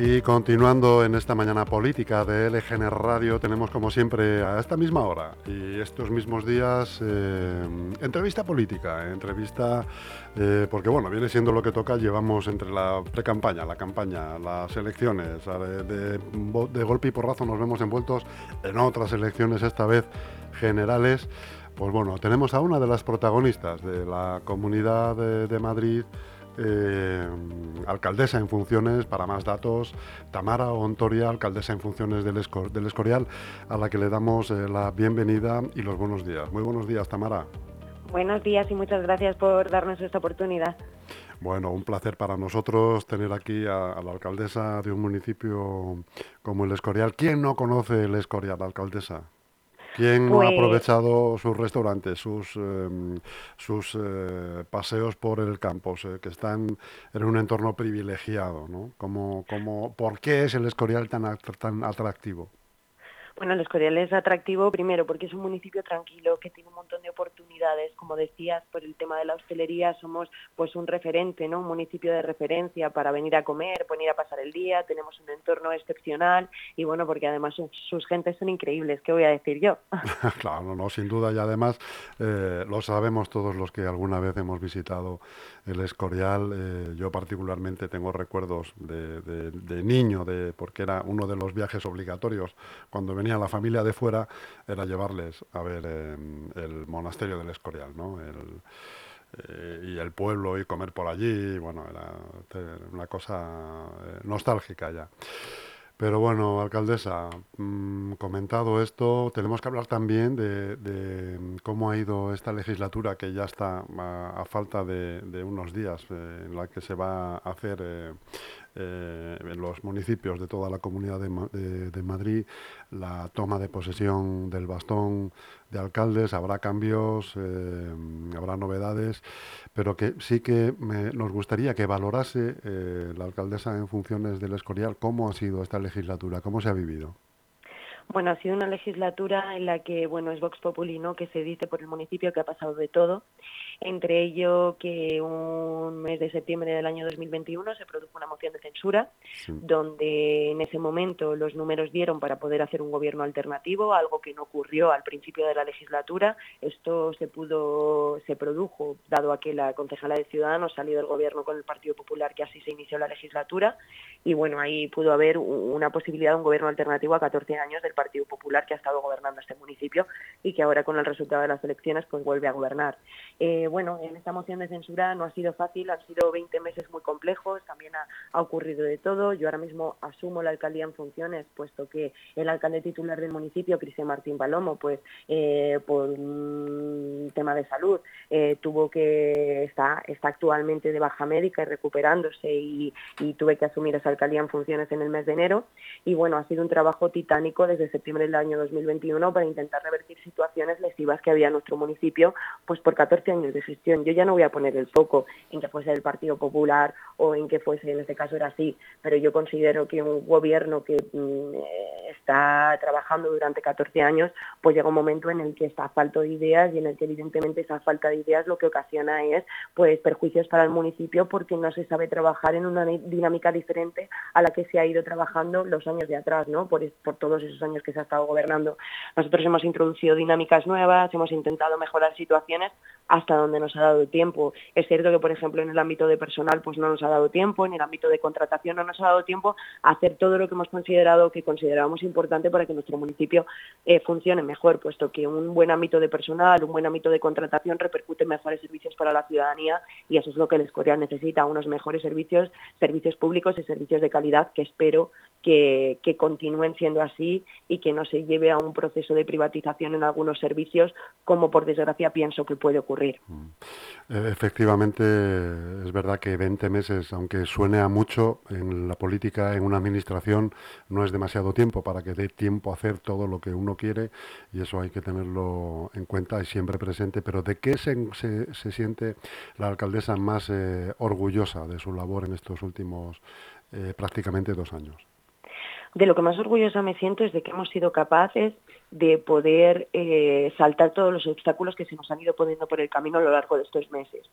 Y continuando en esta mañana política de LGN Radio, tenemos como siempre a esta misma hora y estos mismos días eh, entrevista política, entrevista eh, porque bueno, viene siendo lo que toca, llevamos entre la pre-campaña, la campaña, las elecciones, de, golpe y porrazo nos vemos envueltos en otras elecciones, esta vez generales. Pues bueno, tenemos a una de las protagonistas de la Comunidad de Madrid, eh, alcaldesa en funciones, para más datos, Tamara Ontoria, alcaldesa en funciones del, Escorial, a la que le damos eh, la bienvenida y los buenos días. Muy buenos días, Tamara. Buenos días y muchas gracias por darnos esta oportunidad. Bueno, un placer para nosotros tener aquí a, la alcaldesa de un municipio como el Escorial. ¿Quién no conoce el Escorial, alcaldesa? ¿Quién ha pues aprovechado sus restaurantes, sus, em, sus eh, paseos por el campus, que están en un entorno privilegiado? ¿no? Como, como, ¿Por qué es el Escorial tan, tan atractivo? Bueno, el Escorial es atractivo primero porque es un municipio tranquilo que tiene un montón de oportunidades, como decías, por el tema de la hostelería somos pues un referente, ¿no? Un municipio de referencia para venir a comer, venir a pasar el día, tenemos un entorno excepcional y bueno, porque además sus, gentes son increíbles, ¿qué voy a decir yo? claro, no, sin duda y además eh, lo sabemos todos los que alguna vez hemos visitado el Escorial, eh, yo particularmente tengo recuerdos de, de niño, de porque era uno de los viajes obligatorios cuando venía la familia de fuera era llevarles a ver em, el monasterio del Escorial, ¿no? Eh, y el pueblo y comer por allí, bueno, era una cosa eh, nostálgica ya. Pero bueno, alcaldesa, mm, comentado esto, tenemos que hablar también de, cómo ha ido esta legislatura, que ya está a, falta de, unos días, eh, en la que se va a hacer en los municipios de toda la comunidad de, Madrid la toma de posesión del bastón de alcaldes, habrá cambios, eh, habrá novedades, pero que sí que nos gustaría que valorase eh, la alcaldesa en funciones del Escorial cómo ha sido esta legislatura, cómo se ha vivido. Bueno, ha sido una legislatura en la que, bueno, es Vox Populi, ¿no?, que se dice por el municipio que ha pasado de todo entre ello que un mes de septiembre del año 2021 se produjo una moción de censura, donde en ese momento los números dieron para poder hacer un gobierno alternativo, algo que no ocurrió al principio de la legislatura. Esto se pudo, se produjo, dado a que la concejala de Ciudadanos salió del gobierno con el Partido Popular, que así se inició la legislatura, y bueno, ahí pudo haber una posibilidad de un gobierno alternativo a 14 años del Partido Popular que ha estado gobernando este municipio y que ahora con el resultado de las elecciones pues vuelve a gobernar. Eh, bueno, en esta moción de censura no ha sido fácil, han sido 20 meses muy complejos, también ha, ocurrido de todo. Yo ahora mismo asumo la alcaldía en funciones, puesto que el alcalde titular del municipio, Cristian Martín Palomo, pues eh, por un tema de salud, eh, tuvo que está, está actualmente de baja médica y recuperándose y, tuve que asumir esa alcaldía en funciones en el mes de enero. Y bueno, ha sido un trabajo titánico desde septiembre del año 2021 para intentar revertir situaciones lesivas que había en nuestro municipio, pues por 14 años de gestión. Yo ya no voy a poner el foco en que fuese el Partido Popular o en que fuese, en este caso era así, pero yo considero que un gobierno que mm, está trabajando durante 14 años, pues llega un momento en el que está falta de ideas y en el que evidentemente esa falta de ideas lo que ocasiona es pues perjuicios para el municipio porque no se sabe trabajar en una dinámica diferente a la que se ha ido trabajando los años de atrás, ¿no? Por, por todos esos años que se ha estado gobernando. Nosotros hemos introducido dinámicas nuevas, hemos intentado mejorar situaciones hasta donde nos ha dado tiempo. Es cierto que, por ejemplo, en el ámbito de personal pues no nos ha dado tiempo, en el ámbito de contratación no nos ha dado tiempo hacer todo lo que hemos considerado que considerábamos importante para que nuestro municipio eh, funcione mejor, puesto que un buen ámbito de personal, un buen ámbito de contratación repercute mejores servicios para la ciudadanía y eso es lo que el Escorial necesita, unos mejores servicios, servicios públicos y servicios de calidad que espero que, que continúen siendo así y que no se lleve a un proceso de privatización en algunos servicios como por desgracia pienso que puede ocurrir. Mm. Eh, efectivamente, es verdad que 20 meses, aunque suene a mucho en la política, en una administración, no es demasiado tiempo para que dé tiempo a hacer todo lo que uno quiere y eso hay que tenerlo en cuenta y siempre presente. Pero ¿de qué se, se, siente la alcaldesa más eh, orgullosa de su labor en estos últimos eh, prácticamente dos años? De lo que más orgullosa me siento es de que hemos sido capaces de poder eh, saltar todos los obstáculos que se nos han ido poniendo por el camino a lo largo de estos meses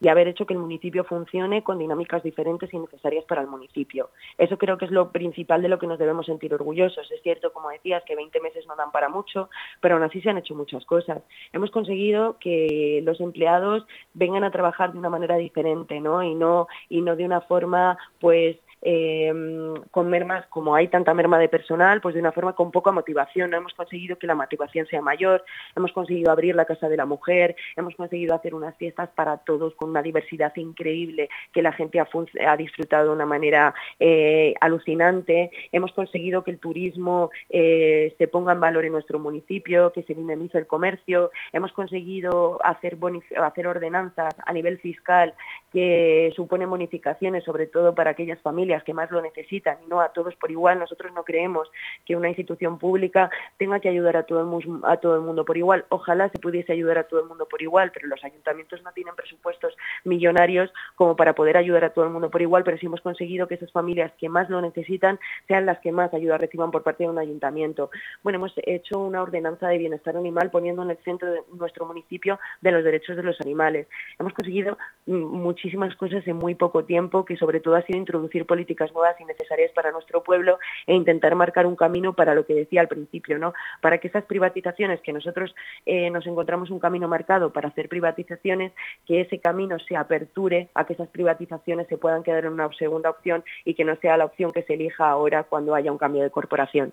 y haber hecho que el municipio funcione con dinámicas diferentes y necesarias para el municipio. Eso creo que es lo principal de lo que nos debemos sentir orgullosos. Es cierto, como decías, que 20 meses no dan para mucho, pero aún así se han hecho muchas cosas. Hemos conseguido que los empleados vengan a trabajar de una manera diferente, ¿no? Y no y no de una forma pues eh, con mermas, como hay tanta merma de personal, pues de una forma con poca motivación. No hemos conseguido que la motivación sea mayor, hemos conseguido abrir la Casa de la Mujer, hemos conseguido hacer unas fiestas para todos con una diversidad increíble que la gente ha, disfrutado de una manera eh, alucinante. Hemos conseguido que el turismo eh, se ponga en valor en nuestro municipio, que se dinamice el comercio. Hemos conseguido hacer, hacer ordenanzas a nivel fiscal que suponen bonificaciones, sobre todo para aquellas familias que más lo necesitan no a todos por igual. Nosotros no creemos que una institución pública tenga que ayudar a todo el, a todo el mundo por igual. Ojalá se pudiese ayudar a todo el mundo por igual, pero los ayuntamientos no tienen presupuestos millonarios como para poder ayudar a todo el mundo por igual, pero sí hemos conseguido que esas familias que más lo necesitan sean las que más ayuda reciban por parte de un ayuntamiento. Bueno, hemos hecho una ordenanza de bienestar animal poniendo en el centro de nuestro municipio de los derechos de los animales. Hemos conseguido mm, muchísimas cosas en muy poco tiempo, que sobre todo ha sido introducir políticas políticas nuevas y necesarias para nuestro pueblo e intentar marcar un camino para lo que decía al principio, ¿no? Para que esas privatizaciones, que nosotros eh, nos encontramos un camino marcado para hacer privatizaciones, que ese camino se aperture a que esas privatizaciones se puedan quedar en una segunda opción y que no sea la opción que se elija ahora cuando haya un cambio de corporación.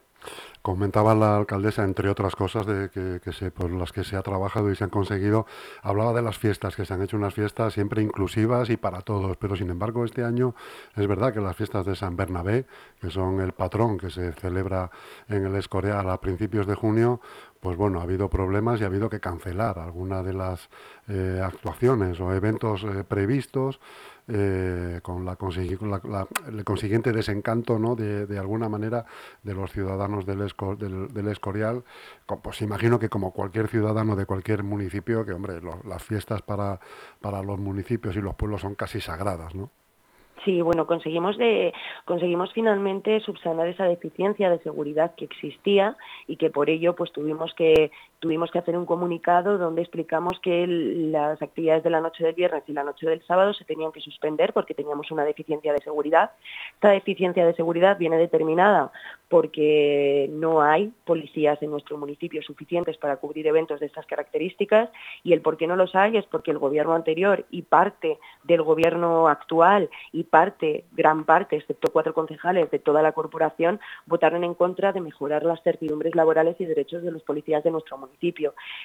Comentaba la alcaldesa, entre otras cosas de que, se, por las que se ha trabajado y se han conseguido, hablaba de las fiestas, que se han hecho unas fiestas siempre inclusivas y para todos, pero sin embargo este año es verdad que las fiestas de San Bernabé, que son el patrón que se celebra en el Escorial a principios de junio, pues bueno, ha habido problemas y ha habido que cancelar algunas de las eh, actuaciones o eventos eh, previstos eh, con, la, el consiguiente desencanto, ¿no? De, alguna manera, de los ciudadanos del, del, Escorial. Pues imagino que como cualquier ciudadano de cualquier municipio, que hombre, las fiestas para, para los municipios y los pueblos son casi sagradas, ¿no? Sí, bueno, conseguimos, de, conseguimos finalmente subsanar esa deficiencia de seguridad que existía y que por ello pues tuvimos que, tuvimos que hacer un comunicado donde explicamos que las actividades de la noche del viernes y la noche del sábado se tenían que suspender porque teníamos una deficiencia de seguridad. Esta deficiencia de seguridad viene determinada porque no hay policías en nuestro municipio suficientes para cubrir eventos de estas características y el por qué no los hay es porque el gobierno anterior y parte del gobierno actual y parte, gran parte, excepto cuatro concejales de toda la corporación, votaron en contra de mejorar las certidumbres laborales y derechos de los policías de nuestro municipio.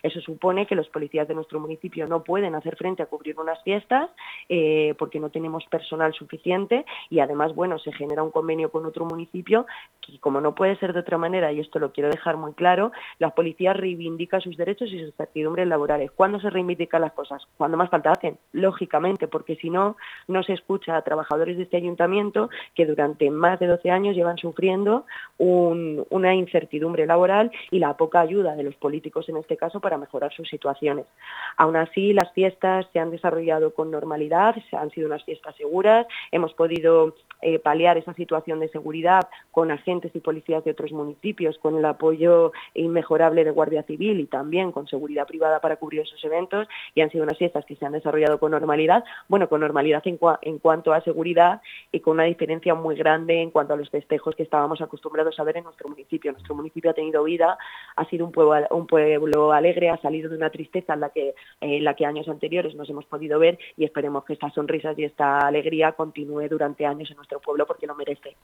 Eso supone que los policías de nuestro municipio no pueden hacer frente a cubrir unas fiestas eh, porque no tenemos personal suficiente y además, bueno, se genera un convenio con otro municipio que, como no puede ser de otra manera, y esto lo quiero dejar muy claro, las policías reivindican sus derechos y sus certidumbres laborales. ¿Cuándo se reivindican las cosas? Cuando más falta hacen, lógicamente, porque si no, no se escucha a trabajadores de este ayuntamiento que durante más de 12 años llevan sufriendo una incertidumbre laboral y la poca ayuda de los políticos en este caso para mejorar sus situaciones. Aún así, las fiestas se han desarrollado con normalidad, han sido unas fiestas seguras, hemos podido eh, paliar esa situación de seguridad con agentes y policías de otros municipios, con el apoyo inmejorable de Guardia Civil y también con seguridad privada para cubrir esos eventos y han sido unas fiestas que se han desarrollado con normalidad, bueno, con normalidad en, en cuanto a seguridad y con una diferencia muy grande en cuanto a los festejos que estábamos acostumbrados a ver en nuestro municipio. Nuestro municipio ha tenido vida, ha sido un pueblo, un pueblo alegre, ha salido de una tristeza en la que, en la que años anteriores nos hemos podido ver y esperemos que estas sonrisas y esta alegría continúe durante años en nuestro pueblo porque lo merece.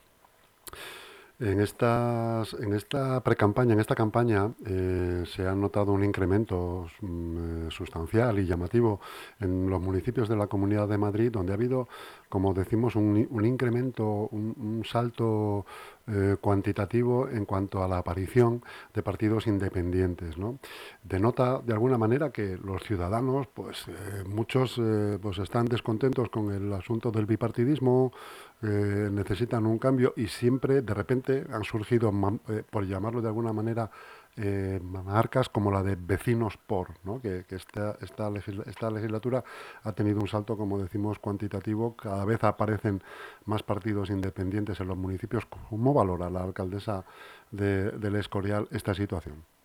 En, estas, en esta precampaña, en esta campaña, eh, se ha notado un incremento mm, eh, sustancial y llamativo en los municipios de la Comunidad de Madrid, donde ha habido, como decimos, un, un incremento, un, salto eh, cuantitativo en cuanto a la aparición de partidos independientes. ¿no? Denota de alguna manera que los ciudadanos, pues eh, muchos eh, pues están descontentos con el asunto del bipartidismo, necesitan un cambio y siempre de repente han surgido, por llamarlo de alguna manera, eh, marcas como la de Vecinos por, ¿no? que, esta, esta, legislatura ha tenido un salto, como decimos, cuantitativo. Cada vez aparecen más partidos independientes en los municipios. ¿Cómo valora la alcaldesa de, del Escorial esta situación?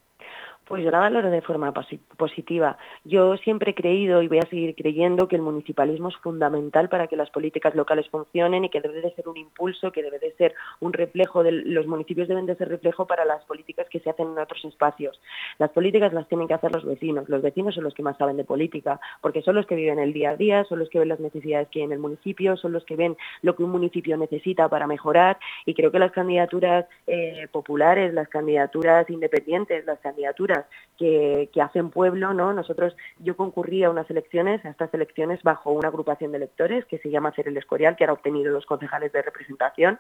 Pues yo la valoro de forma positiva. Yo siempre he creído y voy a seguir creyendo que el municipalismo es fundamental para que las políticas locales funcionen y que debe de ser un impulso, que debe de ser un reflejo, de, los municipios deben de ser reflejo para las políticas que se hacen en otros espacios. Las políticas las tienen que hacer los vecinos. Los vecinos son los que más saben de política, porque son los que viven el día a día, son los que ven las necesidades que hay en el municipio, son los que ven lo que un municipio necesita para mejorar y creo que las candidaturas eh, populares, las candidaturas independientes, las candidaturas que, hacen pueblo, ¿no? Nosotros, yo concurrí a unas elecciones, a estas elecciones bajo una agrupación de electores que se llama Ser el Escorial, que ha obtenido los concejales de representación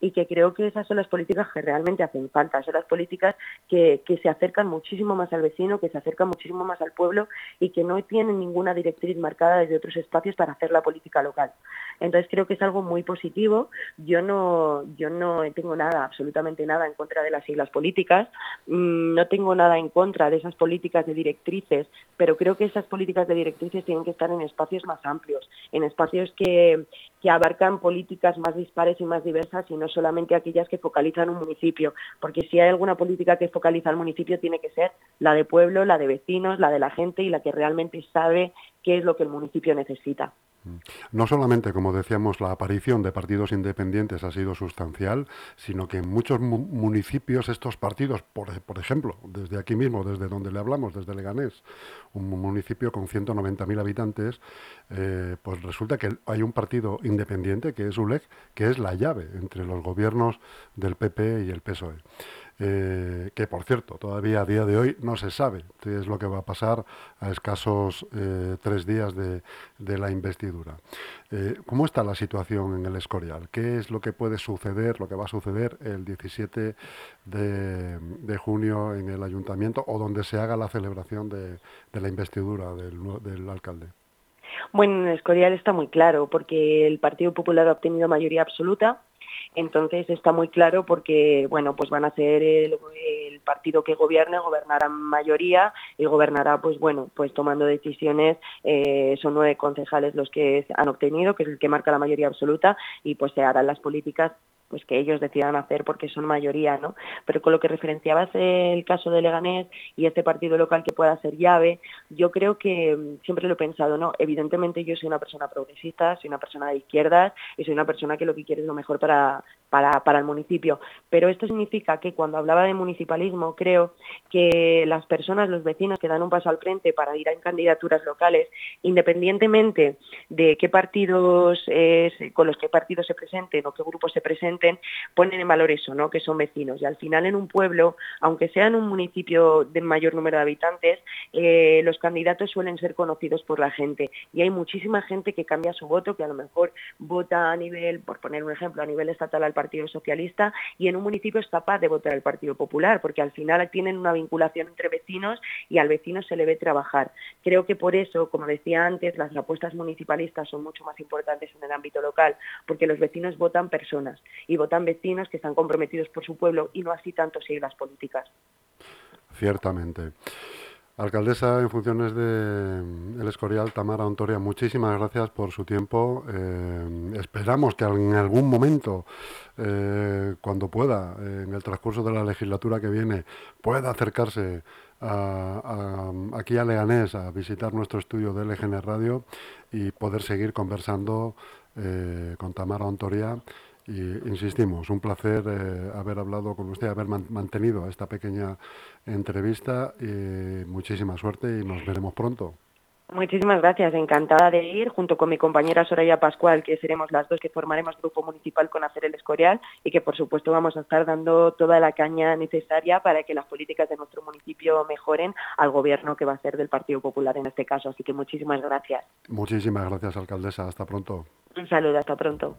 y que creo que esas son las políticas que realmente hacen falta, son las políticas que, que se acercan muchísimo más al vecino, que se acercan muchísimo más al pueblo y que no tienen ninguna directriz marcada desde otros espacios para hacer la política local. Entonces creo que es algo muy positivo. Yo no, yo no tengo nada, absolutamente nada en contra de las siglas políticas, mm, no tengo nada en contra de esas políticas de directrices, pero creo que esas políticas de directrices tienen que estar en espacios más amplios, en espacios que, que abarcan políticas más dispares y más diversas y no solamente aquellas que focalizan un municipio, porque si hay alguna política que focaliza al municipio tiene que ser la de pueblo, la de vecinos, la de la gente y la que realmente sabe qué es lo que el municipio necesita. No solamente, como decíamos, la aparición de partidos independientes ha sido sustancial, sino que en muchos municipios estos partidos, por, ejemplo, desde aquí mismo, desde donde le hablamos, desde Leganés, un municipio con 190.000 habitantes, eh, pues resulta que hay un partido independiente, que es ULEG, que es la llave entre los gobiernos del PP y el PSOE. Eh, que por cierto, todavía a día de hoy no se sabe qué es lo que va a pasar a escasos eh, tres días de, la investidura. Eh, ¿Cómo está la situación en el Escorial? ¿Qué es lo que puede suceder, lo que va a suceder el 17 de, junio en el ayuntamiento o donde se haga la celebración de, la investidura del, alcalde? Bueno, en el Escorial está muy claro, porque el Partido Popular ha obtenido mayoría absoluta, entonces está muy claro porque, bueno, pues van a ser el, partido que gobierne, gobernará mayoría y gobernará, pues bueno, pues tomando decisiones, eh, son nueve concejales los que han obtenido, que es el que marca la mayoría absoluta y pues se harán las políticas pues que ellos decidan hacer porque son mayoría, ¿no? Pero con lo que referenciabas el caso de Leganés y este partido local que pueda ser llave, yo creo que mm, siempre lo he pensado, ¿no? Evidentemente yo soy una persona progresista, soy una persona de izquierdas y soy una persona que lo que quiere es lo mejor para, para, para el municipio. Pero esto significa que cuando hablaba de municipalismo, creo que las personas, los vecinos que dan un paso al frente para ir a candidaturas locales, independientemente de qué partidos, con los que partidos se presenten o qué grupos se presenten, ponen en valor eso, ¿no? que son vecinos. Y al final en un pueblo, aunque sea en un municipio de mayor número de habitantes, eh, los candidatos suelen ser conocidos por la gente. Y hay muchísima gente que cambia su voto, que a lo mejor vota a nivel, por poner un ejemplo, a nivel estatal al Partido Socialista y en un municipio es capaz de votar al Partido Popular, porque al final tienen una vinculación entre vecinos y al vecino se le ve trabajar. Creo que por eso, como decía antes, las apuestas municipalistas son mucho más importantes en el ámbito local, porque los vecinos votan personas y votan vecinos que están comprometidos por su pueblo y no así tanto las políticas. Ciertamente. Alcaldesa en funciones de El Escorial, Tamara Ontoria, muchísimas gracias por su tiempo. Eh, esperamos que en algún momento, eh, cuando pueda, en el transcurso de la legislatura que viene, pueda acercarse aquí a Leganés a visitar nuestro estudio de LGN Radio y poder seguir conversando eh, con Tamara Ontoria y insistimos, un placer eh, haber hablado con usted, haber mantenido esta pequeña entrevista y muchísima suerte y nos veremos pronto. Muchísimas gracias, encantada de ir junto con mi compañera Soraya Pascual, que seremos las dos que formaremos grupo municipal con Hacer el Escorial y que por supuesto vamos a estar dando toda la caña necesaria para que las políticas de nuestro municipio mejoren al gobierno que va a ser del Partido Popular en este caso. Así que muchísimas gracias. Muchísimas gracias, alcaldesa. Hasta pronto. Un saludo, hasta pronto.